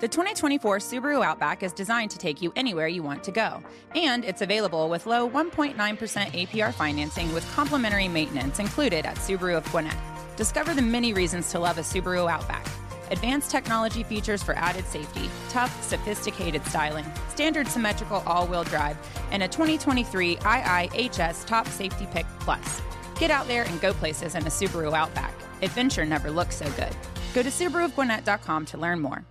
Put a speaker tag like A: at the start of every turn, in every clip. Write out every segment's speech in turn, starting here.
A: The 2024 Subaru Outback is designed to take you anywhere you want to go, and it's available with low 1.9% APR financing with complimentary maintenance included at Subaru of Gwinnett. Discover the many reasons to love a Subaru Outback. Advanced technology features for added safety, tough, sophisticated styling, standard symmetrical all wheel drive, and a 2023 IIHS Top Safety Pick Plus. Get out there and go places in a Subaru Outback. Adventure never looks so good. Go to SubaruofGwinnett.com to learn more.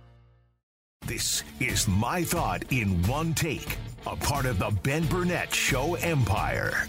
B: This is My Thought in One Take, a part of the Ben Burnett Show empire.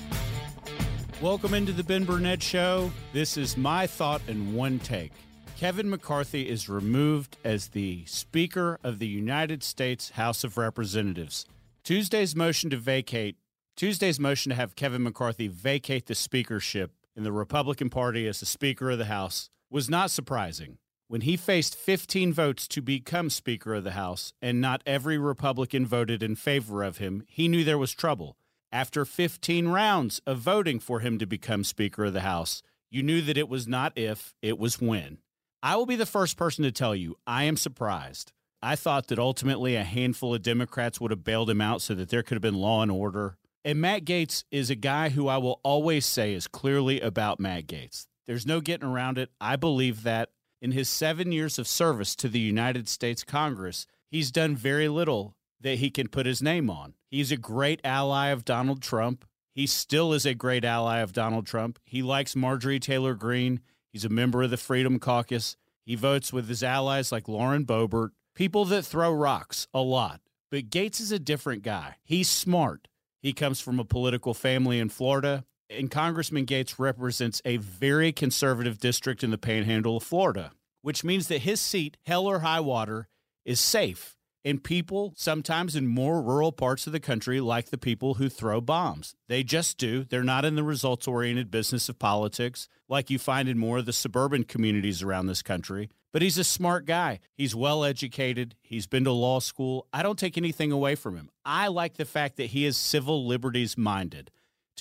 C: Welcome into the Ben Burnett Show. This is My Thought in One Take. Kevin McCarthy is removed as the Speaker of the United States House of Representatives. Tuesday's motion to vacate, Tuesday's motion to have Kevin McCarthy vacate the speakership in the Republican Party as the Speaker of the House was not surprising. When he faced 15 votes to become Speaker of the House and not every Republican voted in favor of him, he knew there was trouble. After 15 rounds of voting for him to become Speaker of the House, you knew that it was not if, it was when. I will be the first person to tell you I am surprised. I thought that ultimately a handful of Democrats would have bailed him out so that there could have been law and order. And Matt Gaetz is a guy who I will always say is clearly about Matt Gaetz. There's no getting around it. I believe that in his seven years of service to the United States Congress, he's done very little that he can put his name on. He's a great ally of Donald Trump. He still is a great ally of Donald Trump. He likes Marjorie Taylor Greene. He's a member of the Freedom Caucus. He votes with his allies like Lauren Boebert, people that throw rocks a lot. But Gaetz is a different guy. He's smart. He comes from a political family in Florida and Congressman Gaetz represents a very conservative district in the panhandle of Florida, which means that his seat, hell or high water, is safe. And people, sometimes in more rural parts of the country, like the people who throw bombs. They just do. They're not in the results oriented business of politics like you find in more of the suburban communities around this country. But he's a smart guy. He's well educated. He's been to law school. I don't take anything away from him. I like the fact that he is civil liberties minded.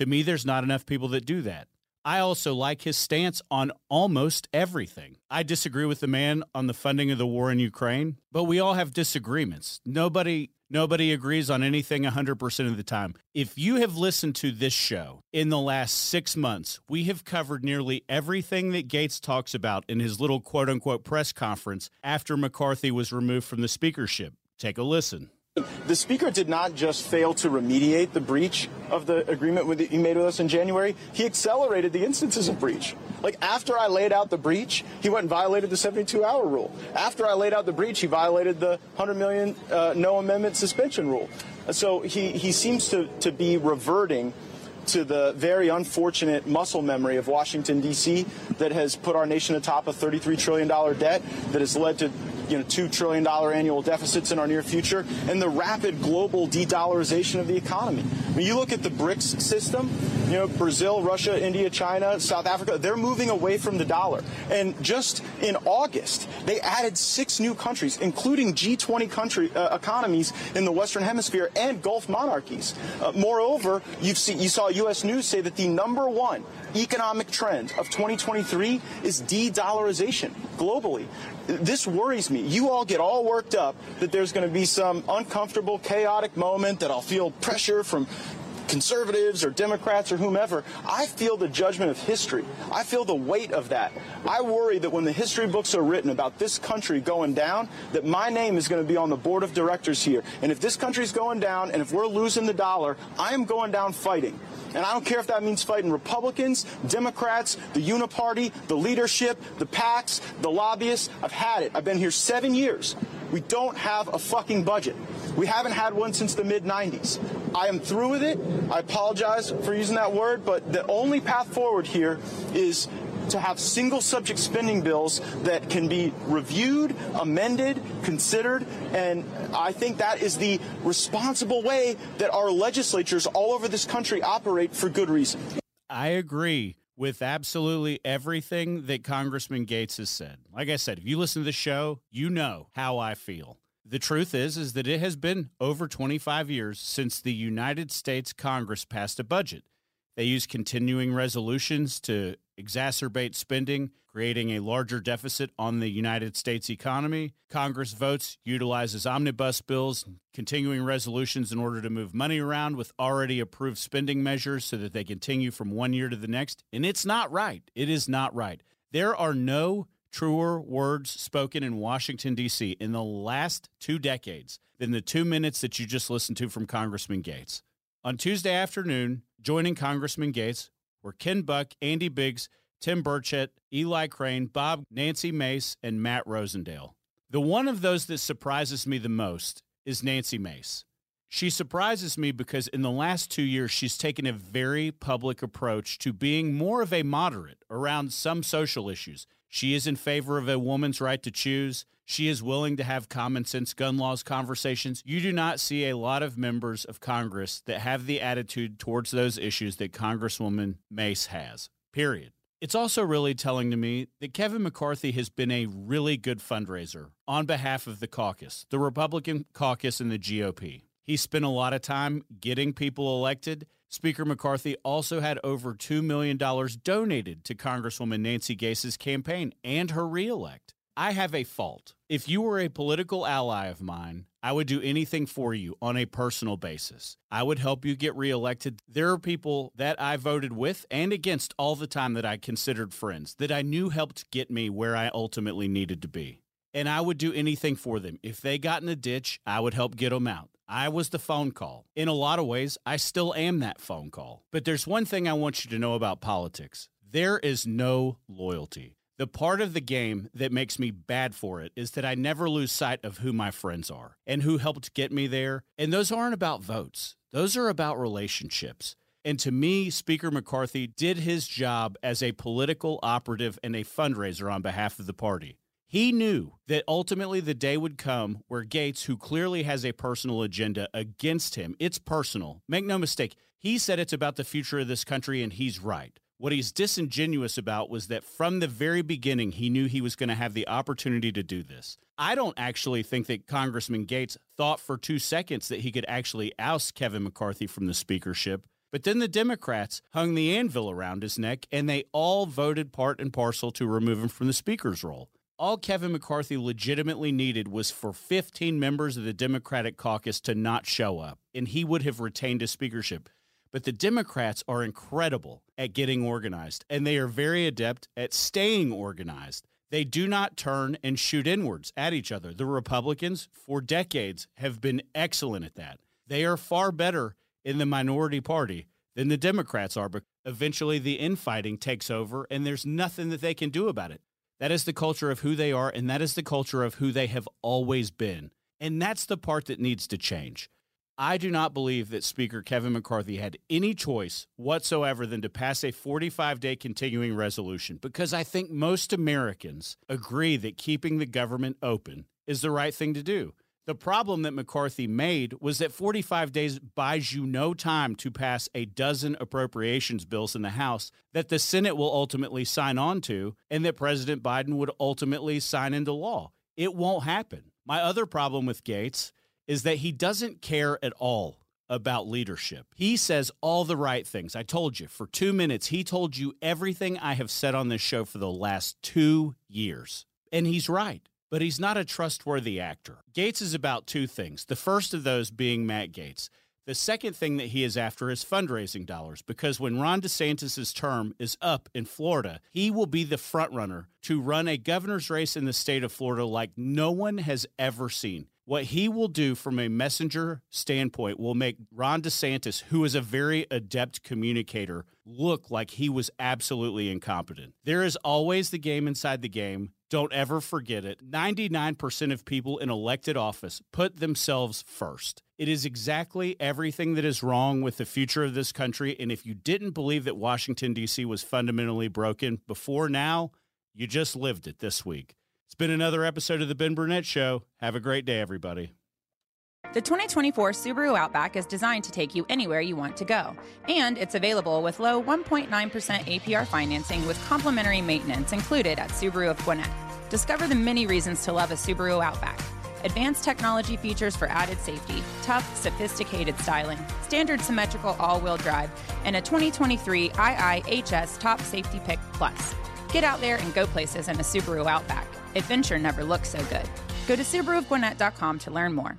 C: To me, there's not enough people that do that. I also like his stance on almost everything. I disagree with the man on the funding of the war in Ukraine, but we all have disagreements. Nobody nobody agrees on anything 100% of the time. If you have listened to this show in the last 6 months, we have covered nearly everything that Gaetz talks about in his little quote-unquote press conference after McCarthy was removed from the speakership. Take a listen.
D: The speaker did not just fail to remediate the breach of the agreement with, he made with us in January. He accelerated the instances of breach. Like after I laid out the breach, he went and violated the 72-hour rule. After I laid out the breach, he violated the 100 million uh, no amendment suspension rule. So he, he seems to, to be reverting to the very unfortunate muscle memory of Washington, D.C., that has put our nation atop a $33 trillion debt, that has led to you know, $2 trillion annual deficits in our near future, and the rapid global de-dollarization of the economy. When you look at the BRICS system, you know, Brazil, Russia, India, China, South Africa, they're moving away from the dollar. And just in August, they added six new countries, including G20 country uh, economies in the Western Hemisphere and Gulf monarchies. Uh, moreover, you've seen, you saw U.S. News say that the number one economic trend of 2023 is de-dollarization globally. This worries me. You all get all worked up that there's going to be some uncomfortable, chaotic moment that I'll feel pressure from conservatives or Democrats or whomever, I feel the judgment of history. I feel the weight of that. I worry that when the history books are written about this country going down, that my name is going to be on the board of directors here. And if this country's going down and if we're losing the dollar, I am going down fighting. And I don't care if that means fighting Republicans, Democrats, the Uniparty, the leadership, the PACs, the lobbyists. I've had it. I've been here seven years. We don't have a fucking budget. We haven't had one since the mid 90s. I am through with it. I apologize for using that word, but the only path forward here is to have single subject spending bills that can be reviewed, amended, considered, and I think that is the responsible way that our legislatures all over this country operate for good reason.
C: I agree with absolutely everything that Congressman Gaetz has said. Like I said, if you listen to the show, you know how I feel. The truth is is that it has been over 25 years since the United States Congress passed a budget. They use continuing resolutions to exacerbate spending, creating a larger deficit on the United States economy. Congress votes, utilizes omnibus bills, continuing resolutions in order to move money around with already approved spending measures so that they continue from one year to the next. And it's not right. It is not right. There are no truer words spoken in Washington, D.C. in the last two decades than the two minutes that you just listened to from Congressman Gaetz. On Tuesday afternoon, joining Congressman Gaetz were Ken Buck, Andy Biggs, Tim Burchett, Eli Crane, Bob, Nancy Mace, and Matt Rosendale. The one of those that surprises me the most is Nancy Mace. She surprises me because in the last two years, she's taken a very public approach to being more of a moderate around some social issues. She is in favor of a woman's right to choose. She is willing to have common sense gun laws conversations. You do not see a lot of members of Congress that have the attitude towards those issues that Congresswoman Mace has, period. It's also really telling to me that Kevin McCarthy has been a really good fundraiser on behalf of the caucus, the Republican caucus and the GOP. He spent a lot of time getting people elected. Speaker McCarthy also had over $2 million donated to Congresswoman Nancy Gaetz's campaign and her reelect. I have a fault. If you were a political ally of mine, I would do anything for you on a personal basis. I would help you get reelected. There are people that I voted with and against all the time that I considered friends, that I knew helped get me where I ultimately needed to be. And I would do anything for them. If they got in a ditch, I would help get them out. I was the phone call. In a lot of ways, I still am that phone call. But there's one thing I want you to know about politics there is no loyalty. The part of the game that makes me bad for it is that I never lose sight of who my friends are and who helped get me there. And those aren't about votes, those are about relationships. And to me, Speaker McCarthy did his job as a political operative and a fundraiser on behalf of the party. He knew that ultimately the day would come where Gaetz, who clearly has a personal agenda against him, it's personal. Make no mistake, he said it's about the future of this country, and he's right. What he's disingenuous about was that from the very beginning, he knew he was going to have the opportunity to do this. I don't actually think that Congressman Gaetz thought for two seconds that he could actually oust Kevin McCarthy from the speakership. But then the Democrats hung the anvil around his neck, and they all voted part and parcel to remove him from the speaker's role all Kevin McCarthy legitimately needed was for 15 members of the Democratic caucus to not show up, and he would have retained his speakership. But the Democrats are incredible at getting organized, and they are very adept at staying organized. They do not turn and shoot inwards at each other. The Republicans, for decades, have been excellent at that. They are far better in the minority party than the Democrats are, but eventually the infighting takes over, and there's nothing that they can do about it. That is the culture of who they are, and that is the culture of who they have always been. And that's the part that needs to change. I do not believe that Speaker Kevin McCarthy had any choice whatsoever than to pass a 45 day continuing resolution because I think most Americans agree that keeping the government open is the right thing to do. The problem that McCarthy made was that 45 days buys you no time to pass a dozen appropriations bills in the House that the Senate will ultimately sign on to and that President Biden would ultimately sign into law. It won't happen. My other problem with Gaetz is that he doesn't care at all about leadership. He says all the right things. I told you for two minutes, he told you everything I have said on this show for the last two years. And he's right but he's not a trustworthy actor. Gaetz is about two things. The first of those being Matt Gaetz. The second thing that he is after is fundraising dollars because when Ron DeSantis' term is up in Florida, he will be the frontrunner to run a governor's race in the state of Florida like no one has ever seen. What he will do from a messenger standpoint will make Ron DeSantis, who is a very adept communicator, look like he was absolutely incompetent. There is always the game inside the game. Don't ever forget it. 99% of people in elected office put themselves first. It is exactly everything that is wrong with the future of this country. And if you didn't believe that Washington, D.C. was fundamentally broken before now, you just lived it this week. It's been another episode of The Ben Burnett Show. Have a great day, everybody.
A: The 2024 Subaru Outback is designed to take you anywhere you want to go. And it's available with low 1.9% APR financing with complimentary maintenance included at Subaru of Gwinnett. Discover the many reasons to love a Subaru Outback Advanced technology features for added safety, tough, sophisticated styling, standard symmetrical all wheel drive, and a 2023 IIHS Top Safety Pick Plus. Get out there and go places in a Subaru Outback. Adventure never looks so good. Go to SubaruofGwinnett.com to learn more.